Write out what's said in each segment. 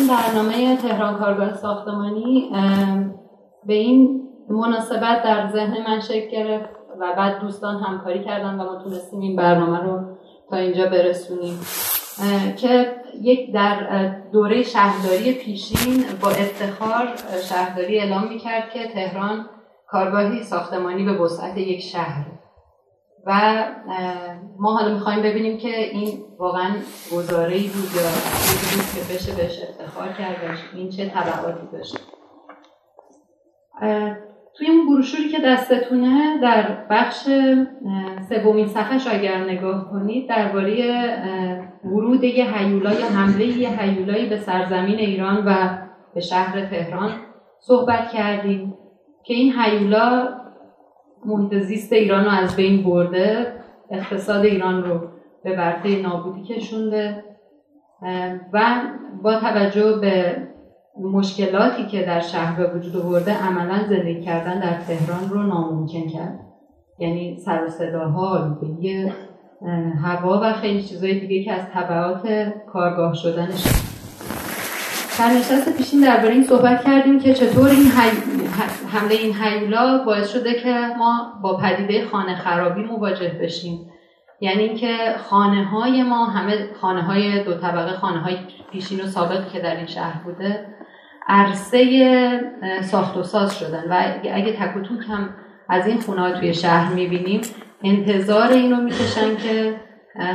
این برنامه تهران کارگاه ساختمانی به این مناسبت در ذهن من شکل گرفت و بعد دوستان همکاری کردن و ما تونستیم این برنامه رو تا اینجا برسونیم. که یک در دوره شهرداری پیشین با افتخار شهرداری اعلام می‌کرد که تهران کارگاهی ساختمانی به وسعت یک شهر. و ما حالا می‌خوایم ببینیم که این واقعا گزاره ای بود یا بود که بشه بهش افتخار کرد این چه طبعاتی داشت. توی اون بروشوری که دستتونه در بخش سومین صفحه اگر نگاه کنید درباره ورود یه هیولا یا حمله یه هیولایی به سرزمین ایران و به شهر تهران صحبت کردیم که این هیولا محیط زیست ایران رو از بین برده اقتصاد ایران رو به ورطه نابودی کشونده و با توجه به مشکلاتی که در شهر به وجود آورده عملا زندگی کردن در تهران رو ناممکن کرد. یعنی سر و صداها هوا و خیلی چیزهای دیگه که از طبعات کارگاه شدنش در نشست پیشین درباره این صحبت کردیم که چطور این حمله این حیولا باعث شده که ما با پدیده خانه خرابی مواجه بشیم. یعنی اینکه خانه های ما همه خانه های دو طبقه خانه های پیشین و سابقی که در این شهر بوده عرصه ساخت و ساز شدن. و اگه تک و توک هم از این خونه توی شهر می‌بینیم انتظار اینو می‌کشن که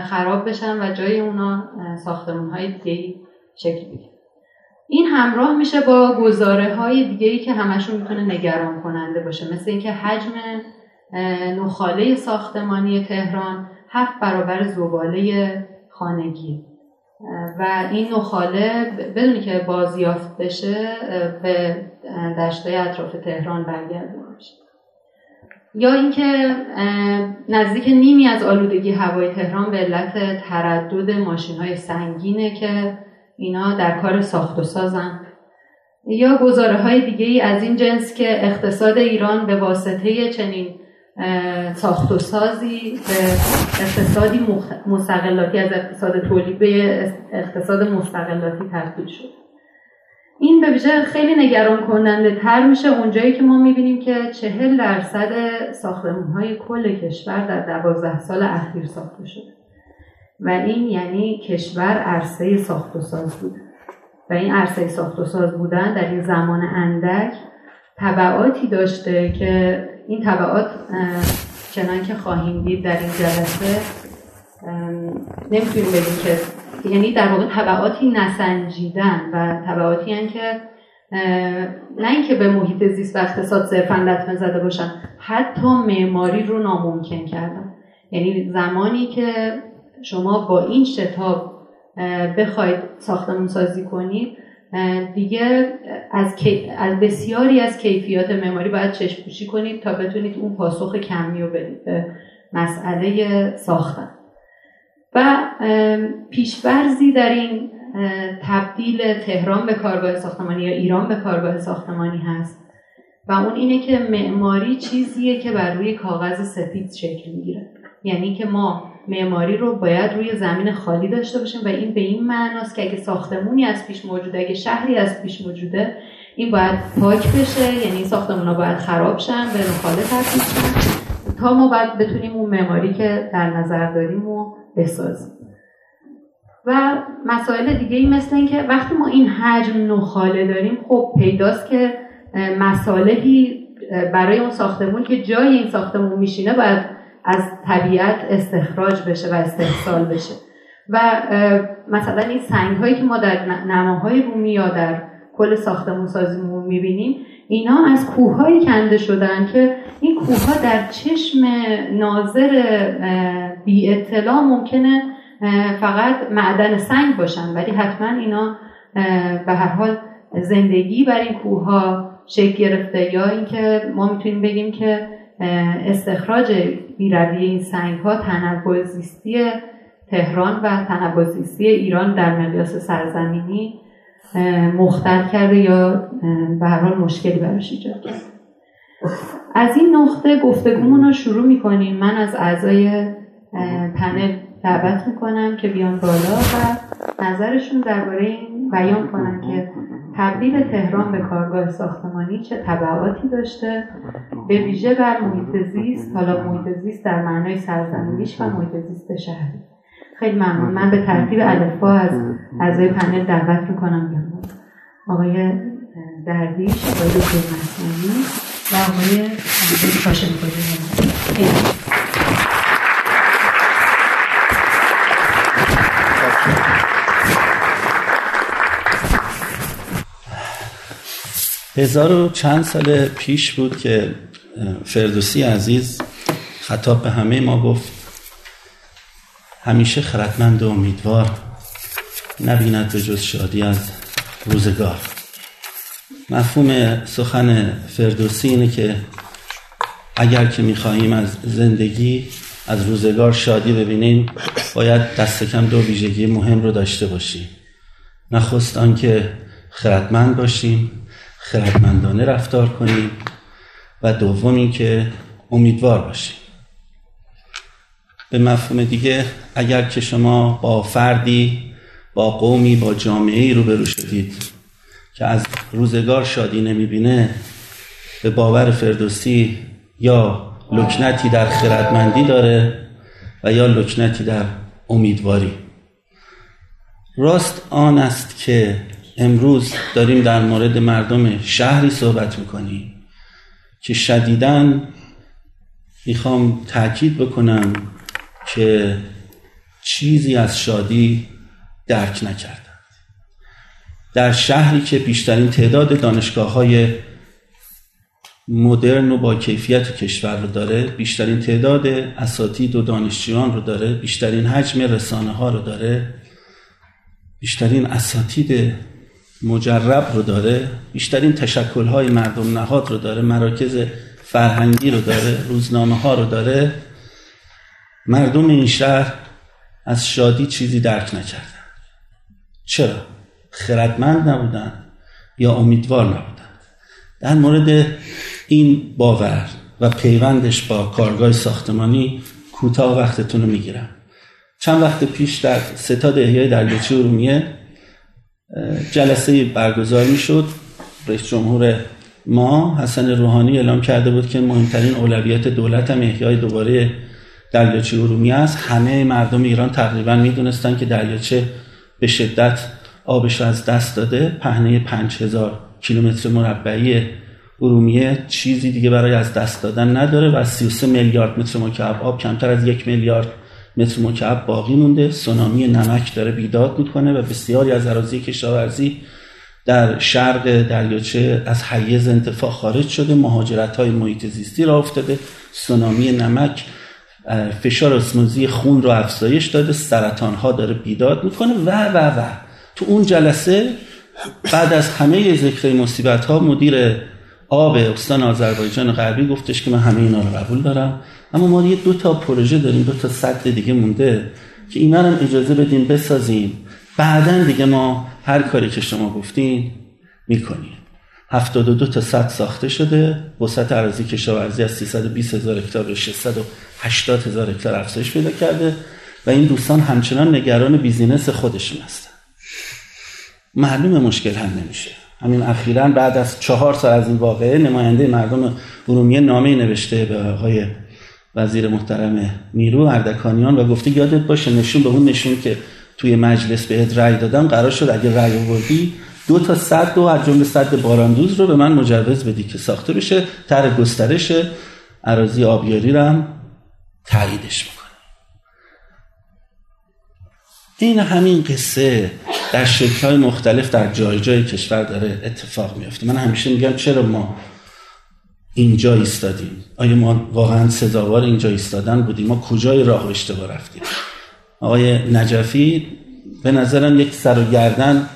خراب بشن و جای اونا ساختمون های دیگه شکل بگیرن. این همراه میشه با گزاره های دیگه ای که همشون می‌تونه نگران کننده باشه. مثل اینکه حجم نخاله ساختمانی تهران هفت برابر زباله خانگی. و این نخاله بدونی که بازیافت بشه به دشتای اطراف تهران برگردون یا اینکه نزدیک نیمی از آلودگی هوای تهران به علت تردد ماشین های سنگینه که اینا در کار ساخت و سازن. یا گزاره های دیگه ای از این جنس که اقتصاد ایران به واسطه چنین ساخت و سازی به اقتصادی مستقلاتی از اقتصاد تولید به اقتصاد مستقلاتی تبدیل شد. این به ویژه خیلی نگران کننده تر میشه اونجایی که ما می‌بینیم که چهل درصد ساختمون های کل کشور در دوازده سال اخیر ساخته شده. و این یعنی کشور عرصه ساخت و ساز بود. و این عرصه ساخت و ساز بودن در این زمان اندک طبعاتی داشته که این طبعات چنان که خواهیم دید در این جلسه نمی‌تونیم بگیم که یعنی در واقع طبعاتی نسنجیدن و طبعاتی هن که نه اینکه به محیط زیست و اقتصاد صرفا لطمه زده باشن حتی معماری رو ناممکن کردن. یعنی زمانی که شما با این شتاب بخواید ساختمون سازی کنید دیگه از, از بسیاری از کیفیات معماری باید چشم پوشی کنید تا بتونید اون پاسخ کمی رو بدید به مسئله ساختن. و پیشورزی در این تبدیل تهران به کارگاه ساختمانی یا ایران به کارگاه ساختمانی هست و اون اینه که معماری چیزیه که بر روی کاغذ سفید شکل می‌گیره. یعنی که ما معماری رو باید روی زمین خالی داشته باشیم و این به این معناست که اگه ساختمونی از پیش موجوده اگه شهری از پیش موجوده این باید پاک بشه یعنی این ساختمون ها باید خراب شن به نخاله تبدیل شن تا ما باید بتونیم اون معماری که در نظر داریم رو بسازیم. و مسائل دیگه ای مثل اینکه وقتی ما این حجم نخاله داریم خب پیداست که مصالحی برای اون ساختمون که جای این ساختمون میشینه باید طبیعت استخراج بشه و استحصال بشه. و مثلا این سنگ هایی که ما در نماهای رومی یا در کل ساختمون سازیمون می‌بینیم اینا از کوههایی کنده شدن که این کوه در چشم ناظر بی اطلاع ممکنه فقط معدن سنگ باشن. ولی حتما اینا به هر حال زندگی بر این کوه ها شکل گرفته یا اینکه ما می‌تونیم بگیم که استخراج بیروی این سنگ ها تنوع زیستی تهران و تنوع زیستی ایران در مقیاس سرزمینی مختل کرده یا به حال مشکلی براش ایجاد کرده. از این نقطه گفتگومون رو شروع می‌کنیم. من از اعضای پنل دعوت می‌کنم که بیان بالا و نظرشون درباره این بیان کنن که تبدیل تهران به کارگاه ساختمانی چه تبعاتی داشته؟ به ویژه بر محیط زیست حالا محیط زیست در معنای سرزمینیش و محیط زیست شهری. خیلی ممنون. من به ترتیب الفا از اعضای پنل دعوت می‌کنم بیان آقای دردیش آقای دکتر مسئولی و آقای کاشم هزار و چند سال پیش بود که فردوسی عزیز خطاب به همه ما گفت همیشه خردمند و امیدوار نبیند به جز شادی از روزگار. مفهوم سخن فردوسی اینه که اگر که می‌خواهیم از زندگی از روزگار شادی ببینیم باید دست کم دو ویژگی مهم رو داشته باشیم. نخست آنکه خردمند باشیم خردمندانه رفتار کنیم و دوم که امیدوار باشیم. به مفهوم دیگه اگر که شما با فردی با قومی با جامعه ای روبرو شدید که از روزگار شادی نمی‌بینه به باور فردوسی یا لکنتی در خردمندی داره و یا لکنتی در امیدواری. راست آن است که امروز داریم در مورد مردم شهری صحبت می‌کنیم که شدیدن می‌خوام تاکید بکنم که چیزی از شادی درک نکردن در شهری که بیشترین تعداد دانشگاه های مدرن و با کیفیت کشور رو داره بیشترین تعداد اساتید و دانشجویان رو داره بیشترین حجم رسانه ها رو داره بیشترین اساتید مجرب رو داره بیشترین تشکل های مردم نهاد رو داره مراکز فرهنگی رو داره روزنامه ها رو داره. مردم این شهر از شادی چیزی درک نکردن. چرا؟ خردمند نبودن یا امیدوار نبودن. در مورد این باور و پیوندش با کارگاه ساختمانی کوتاه وقتتون رو می‌گیرم. چند وقت پیش در ستاد احیای دریاچه ارومیه جلسه برگزار می‌شد رئیس جمهور ما حسن روحانی اعلام کرده بود که مهمترین اولویت دولت هم احیای دوباره دریاچه ارومیه است. همه مردم ایران تقریبا می‌دونستن که دریاچه به شدت آبش از دست داده. پهنه 5000 کیلومتر مربعی ارومیه چیزی دیگه برای از دست دادن نداره و 33 میلیارد متر مکعب آب کمتر از یک میلیارد متر مکعب باقی مونده. سونامی نمک داره بیداد می‌کنه و بسیاری از اراضی کشاورزی در شرق دریاچه از حیز انتفاع خارج شده. مهاجرت های محیط زیستی را افتاده. سونامی نمک فشار اسموزی خون رو افزایش داده. سرطان ها داره بیداد می‌کنه و و و. تو اون جلسه بعد از همه ذکر مصیبت ها مدیر آب استان آذربایجان غربی گفتش که من همه اینا رو قبول دارم. اما ما یه دو تا پروژه داریم دو تا سد دیگه مونده که اینا رو اجازه بدیم بسازیم. بعدا دیگه ما هر کاری که شما گفتین می‌کنیم. 72 تا سد ساخته شده. وسط عراضی کشاورزی از 320 هزار هکتار به 680 هزار هکتار افزایش پیدا کرده و این دوستان همچنان نگران بیزینس خودشون هستن. معلوم مشکل حل نمیشه. همین اخیرا بعد از چهار سال از این واقعه نماینده مردم ارومیه نامه نوشته به آقای وزیر محترم نیرو اردکانیان و گفته یادت باشه نشون به اون نشون که توی مجلس بهت رأی دادم قرار شد اگه رأی آوردی دو تا صد و از جمله صد باراندوز رو به من مجوز بدی که ساخته بشه تر گسترش عراضی آبیاری رو هم تاییدش می‌کنه این همین قصه در های مختلف در جای جای کشور داره اتفاق میفته من همیشه میگم چرا ما اینجا ایستادیم آیا ما واقعا سزاوار اینجا ایستادن بودیم؟ ما کجای راه اشتباه رفتیم؟ آقای نجفی به نظرم یک سر و گردن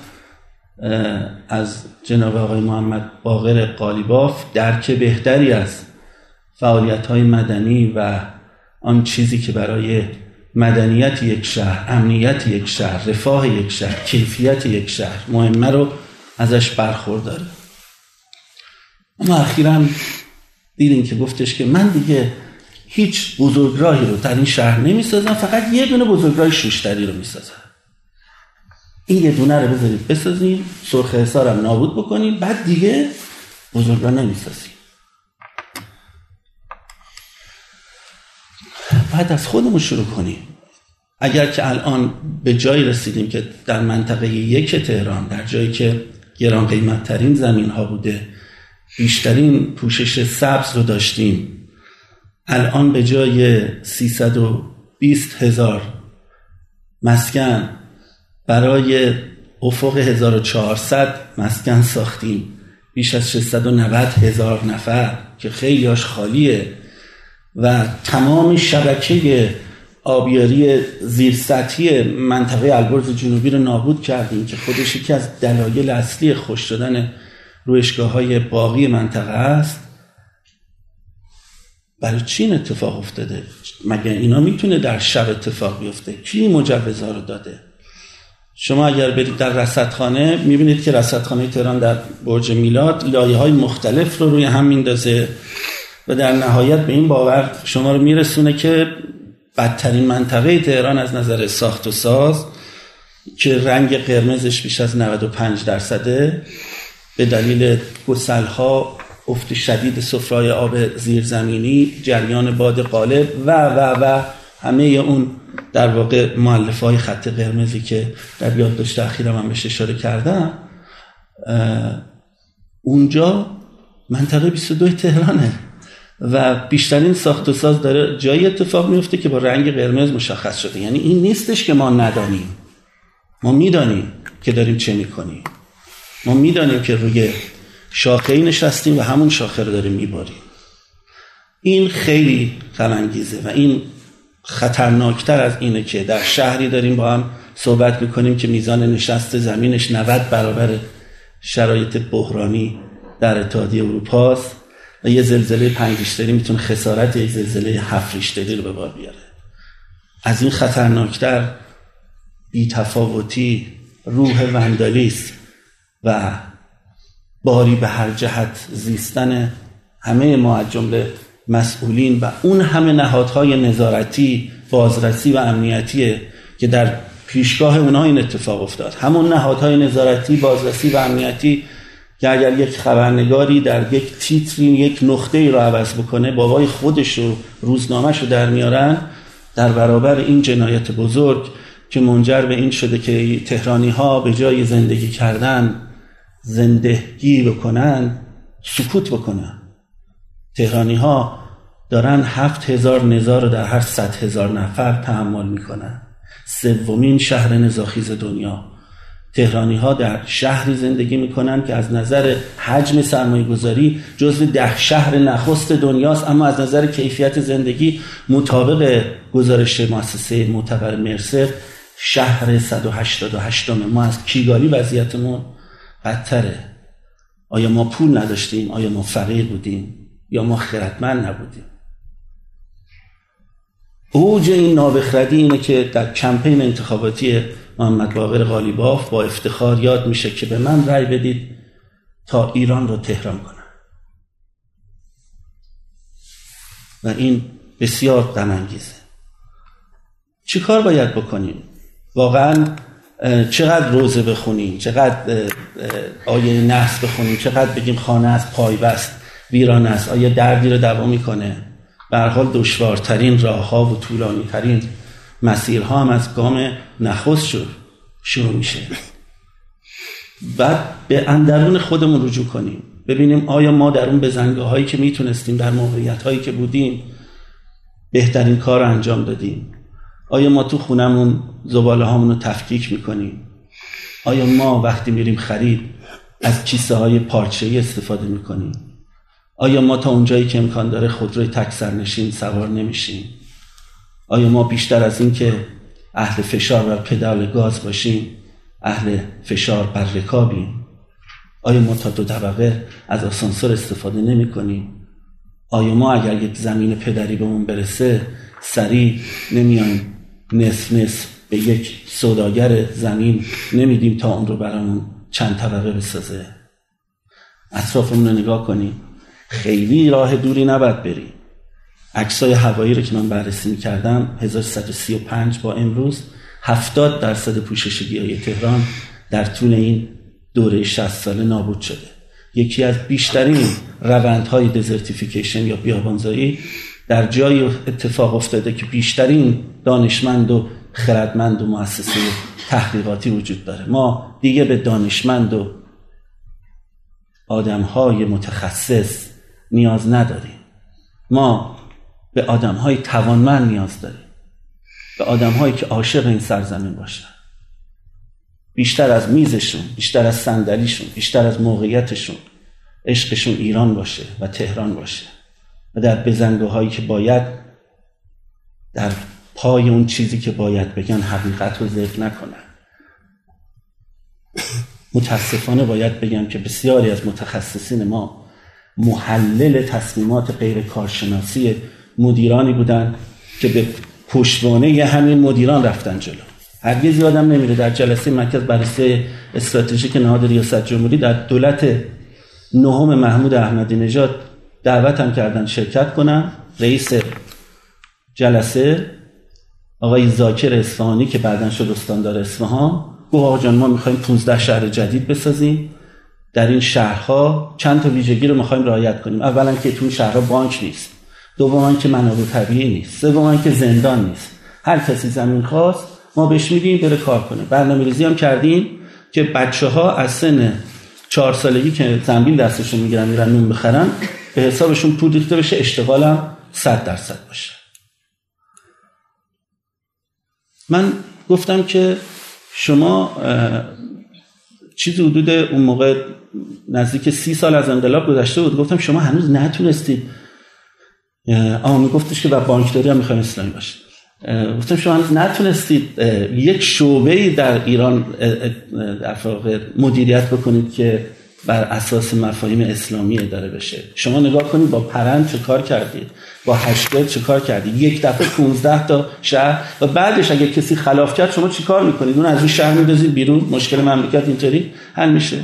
از جناب آقای محمد باقر قالیباف درک بهتری از فعالیت های مدنی و آن چیزی که برای مدنیت یک شهر امنیت یک شهر رفاه یک شهر کیفیت یک شهر مهمه رو ازش برخورداره. اما اخیرا دیدیم که گفتش که من دیگه هیچ بزرگراهی رو در این شهر نمی‌سازن فقط یه دونه بزرگراه شوشتری رو می‌سازن این یه دونه رو بذارید بسازیم سرخ حسارم نابود بکنیم بعد دیگه بزرگراه نمی‌سازیم. بعد از خودمون شروع کنیم. اگر که الان به جایی رسیدیم که در منطقه یک تهران در جایی که گران قیمت ترین زمین ها بوده بیشترین پوشش سبز رو داشتیم. الان به جای 320 هزار مسکن برای افق 1400 مسکن ساختیم. بیش از 690 هزار نفر که خیلیاش خالیه و تمام شبکه آبیاری زیرسطحی منطقه البرز جنوبی رو نابود کردیم که خودش یکی از دلایل اصلی خوش شدن روشگاه های باقی منطقه است. برای چی این اتفاق افتاده؟ مگه اینا می‌تونه در شب اتفاق بیفته؟ کی مجوزها رو داده؟ شما اگر برید در رصدخانه می‌بینید که رصدخانه تهران در برج میلاد لایه های مختلف رو روی هم میندازه و در نهایت به این باور شما رو میرسونه که بدترین منطقه تهران از نظر ساخت و ساز که رنگ قرمزش بیش از 95 درصده به دلیل گسلها افت شدید سفرای آب زیرزمینی جریان باد قالب و و و همه اون در واقع معلف های خط قرمزی که در یادداشت اخیرم من بهش اشاره کردم اونجا منطقه 22 تهرانه و بیشترین ساخت و ساز داره جایی اتفاق میفته که با رنگ قرمز مشخص شده. یعنی این نیستش که ما ندانیم. ما می‌دانیم که داریم چه می‌کنیم. ما می‌دانیم که روی شاخه ای نشستیم و همون شاخه رو داریم میباریم. این خیلی غمانگیزه و این خطرناکتر از اینه که در شهری داریم با هم صحبت می‌کنیم که میزان نشست زمینش 90 برابر شرایط بحرانی در اتحادیه اروپاست و یه زلزله پنج ریشتری می‌تونه خسارت یک زلزله هفت ریشتری رو به بار بیاره. از این خطرناکتر بیتفاوتی روح وندالیست و باری به هر جهت زیستن همه ما از جمله مسئولین و اون همه نهادهای نظارتی بازرسی و امنیتیه که در پیشگاه اونها این اتفاق افتاد. همون نهادهای نظارتی بازرسی و امنیتی که اگر یک خبرنگاری در یک تیتری یک نقطه ای رو عوض بکنه بابای خودش و روزنامهش رو در میارن در برابر این جنایت بزرگ که منجر به این شده که تهرانی ها به جای زندگی کردن زندگی بکنن سکوت بکنن. تهرانی ها دارن هفت هزار نزار رو در هر صد هزار نفر تحمل می‌کنن. سومین شهر نزاخیز دنیا. تهرانی ها در شهری زندگی می‌کنن که از نظر حجم سرمایه گذاری جزو ده شهر نخست دنیاست اما از نظر کیفیت زندگی مطابق گزارش مؤسسه معتبر مرسر شهر 188 ما از کیگالی وضعیتمون بدتره. آیا ما پول نداشتیم؟ آیا ما فقیر بودیم؟ یا ما خردمند نبودیم؟ اوج این نابخردی اینه که در کمپین انتخاباتی محمد باقر غالیباف با افتخار یاد میشه که به من رأی بدید تا ایران رو تهران کنم. و این بسیار غم انگیزه چی کار باید بکنیم؟ واقعا چقدر روزه بخونیم چقدر آیه نحس بخونیم چقدر بگیم خانه از پای بست ویران است آیا دردی رو دوا می‌کنه؟ به حال دشوارترین راه ها و طولانی ترین مسیرها هم از گام نخست شد شروع میشه. بعد به اندرون خودمون رجوع کنیم. ببینیم آیا ما در اون بزنگاه هایی که می‌تونستیم در موقعیت هایی که بودیم بهترین کار رو انجام دادیم. آیا ما تو خونمون زباله هامون رو تفکیک می‌کنیم؟ آیا ما وقتی میریم خرید از کیسه های پارچه استفاده می‌کنیم؟ آیا ما تا اونجایی که امکان داره خودروی تک سرنشین سوار نمیشیم؟ آیا ما بیشتر از این که اهل فشار بر پدال گاز باشیم اهل فشار بر رکابیم؟ آیا ما تا دو طبقه از آسانسور استفاده نمی کنیم آیا ما اگر یک زمین پدری بهمون برسه سریع نمیایم نصف نصف به یک سوداگر زمین نمیدیم تا اون رو برامون چند طبقه بسازه. اطرافمون رو نگاه کنیم خیلی راه دوری نباید بریم عکسای هوایی رو که من بررسی کردم 1135 با امروز 70 درصد پوشش گیاهی تهران در طول این دوره 60 ساله نابود شده. یکی از بیشترین روندهای دزرتیفیکیشن یا بیابانزایی در جای اتفاق افتاده که بیشترین دانشمند و خردمند و مؤسسه تحقیقاتی وجود داره. ما دیگه به دانشمند و آدمهای متخصص نیاز نداریم. ما به آدمهای توانمند نیاز داریم. به آدمهایی که عاشق این سرزمین باشن. بیشتر از میزشون بیشتر از صندلیشون بیشتر از موقعیتشون عشقشون ایران باشه و تهران باشه. و در بزنگاه که باید در پای اون چیزی که باید بگن حقیقت رو ذکر نکنن. متاسفانه باید بگم که بسیاری از متخصصین ما محلل تصمیمات غیر کارشناسی مدیرانی بودند که به پشتوانه همین مدیران رفتن جلو. هرگز یادم نمیره در جلسه مرکز بررسی استراتژیک نهاد ریاست جمهوری در دولت نهم محمود احمدی نژاد دعوتم کردن شرکت کنم. رئیس جلسه آقای زاکر اصفهانی که بعدا شد استاندار اصفهان گفت آقا جان ما می‌خوایم 15 شهر جدید بسازیم. در این شهرها چند تا ویژگی رو می‌خوایم رعایت کنیم. اولا که تو شهرها بانک نیست. دوما که منابع طبیعی نیست. سوما که زندان نیست. هر کسی زمین خواست ما بهش میدیم بره کار کنه. برنامه ریزی هم کردیم که بچه ها از سن چهار سالگی که زنبیل دستشون می‌گیرن میرن نون بخرن به حسابشون پول ریخته بشه اشتغالم صد درصد باشه. من گفتم که شما چیزی حدود اون موقع نزدیک سی سال از انقلاب گذشته بود. گفتم شما هنوز نتونستید. آقا میگفتش که و بانکداری هم می‌خوایم اسلامی باشه گفتم شما هنوز نتونستید یک شعبه در ایران در مدیریت بکنید که بر اساس مفاهیم اسلامی اداره بشه. شما نگاه کنید با پرند چه کار کردید؟ با هشتگ چه کار کردید؟ یک دفعه 15 تا شهر و بعدش اگه کسی خلاف کرد شما چی کار می‌کنید؟ اون از این شهر میدازید بیرون؟ مشکل مملکت اینطوری؟ حل میشه.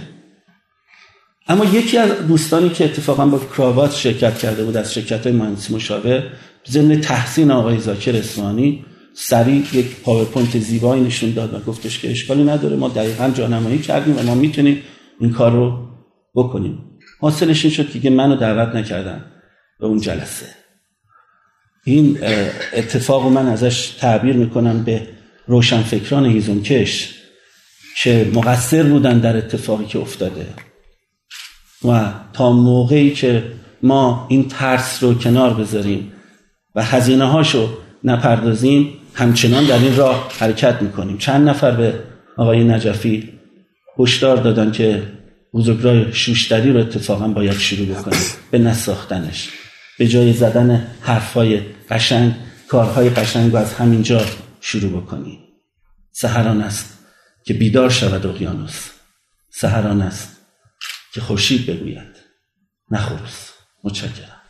اما یکی از دوستانی که اتفاقا با کراوات شرکت کرده بود از شرکت های مهندسی مشابه ضمن تحسین آقای ذاکر اسمانی سریع یک پاورپوینت زیبایی نشون داد و گفتش که اشکالی نداره ما دقیقا جانمایی کردیم و ما می‌تونیم این کار رو بکنیم. حاصلش این شد که منو دعوت نکردن به اون جلسه. این اتفاق من ازش تعبیر می‌کنم به روشنفکران هیزمکش که مقصر بودن در اتفاقی که افتاده. و تا موقعی که ما این ترس رو کنار بذاریم و هزینه هاشو نپردازیم همچنان در این راه حرکت می‌کنیم. چند نفر به آقای نجفی هشدار دادن که بزرگراه شوشتری رو اتفاقا باید شروع بکنیم. به نساختنش. به جای زدن حرفای قشنگ کارهای قشنگ رو از همینجا شروع بکنیم. سهران است که بیدار شود اقیانوس. سهران است که خورشید بگوید. نخورست متشکرم.